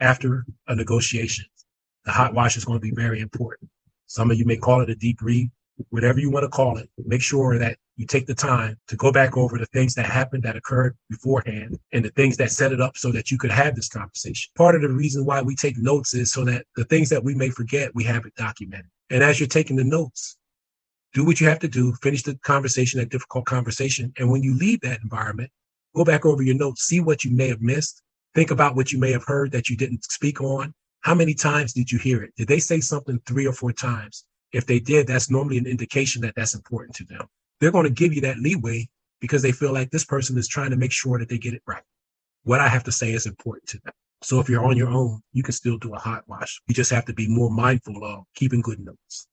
after a negotiation. The hot wash is going to be very important. Some of you may call it a debrief, whatever you want to call it. Make sure that you take the time to go back over the things that happened that occurred beforehand and the things that set it up so that you could have this conversation. Part of the reason why we take notes is so that the things that we may forget, we have it documented. And as you're taking the notes, do what you have to do, finish the conversation, that difficult conversation. And when you leave that environment, go back over your notes, see what you may have missed, think about what you may have heard that you didn't speak on. How many times did you hear it? Did they say something three or four times? If they did, that's normally an indication that that's important to them. They're going to give you that leeway because they feel like this person is trying to make sure that they get it right. What I have to say is important to them. So if you're on your own, you can still do a hot wash. You just have to be more mindful of keeping good notes.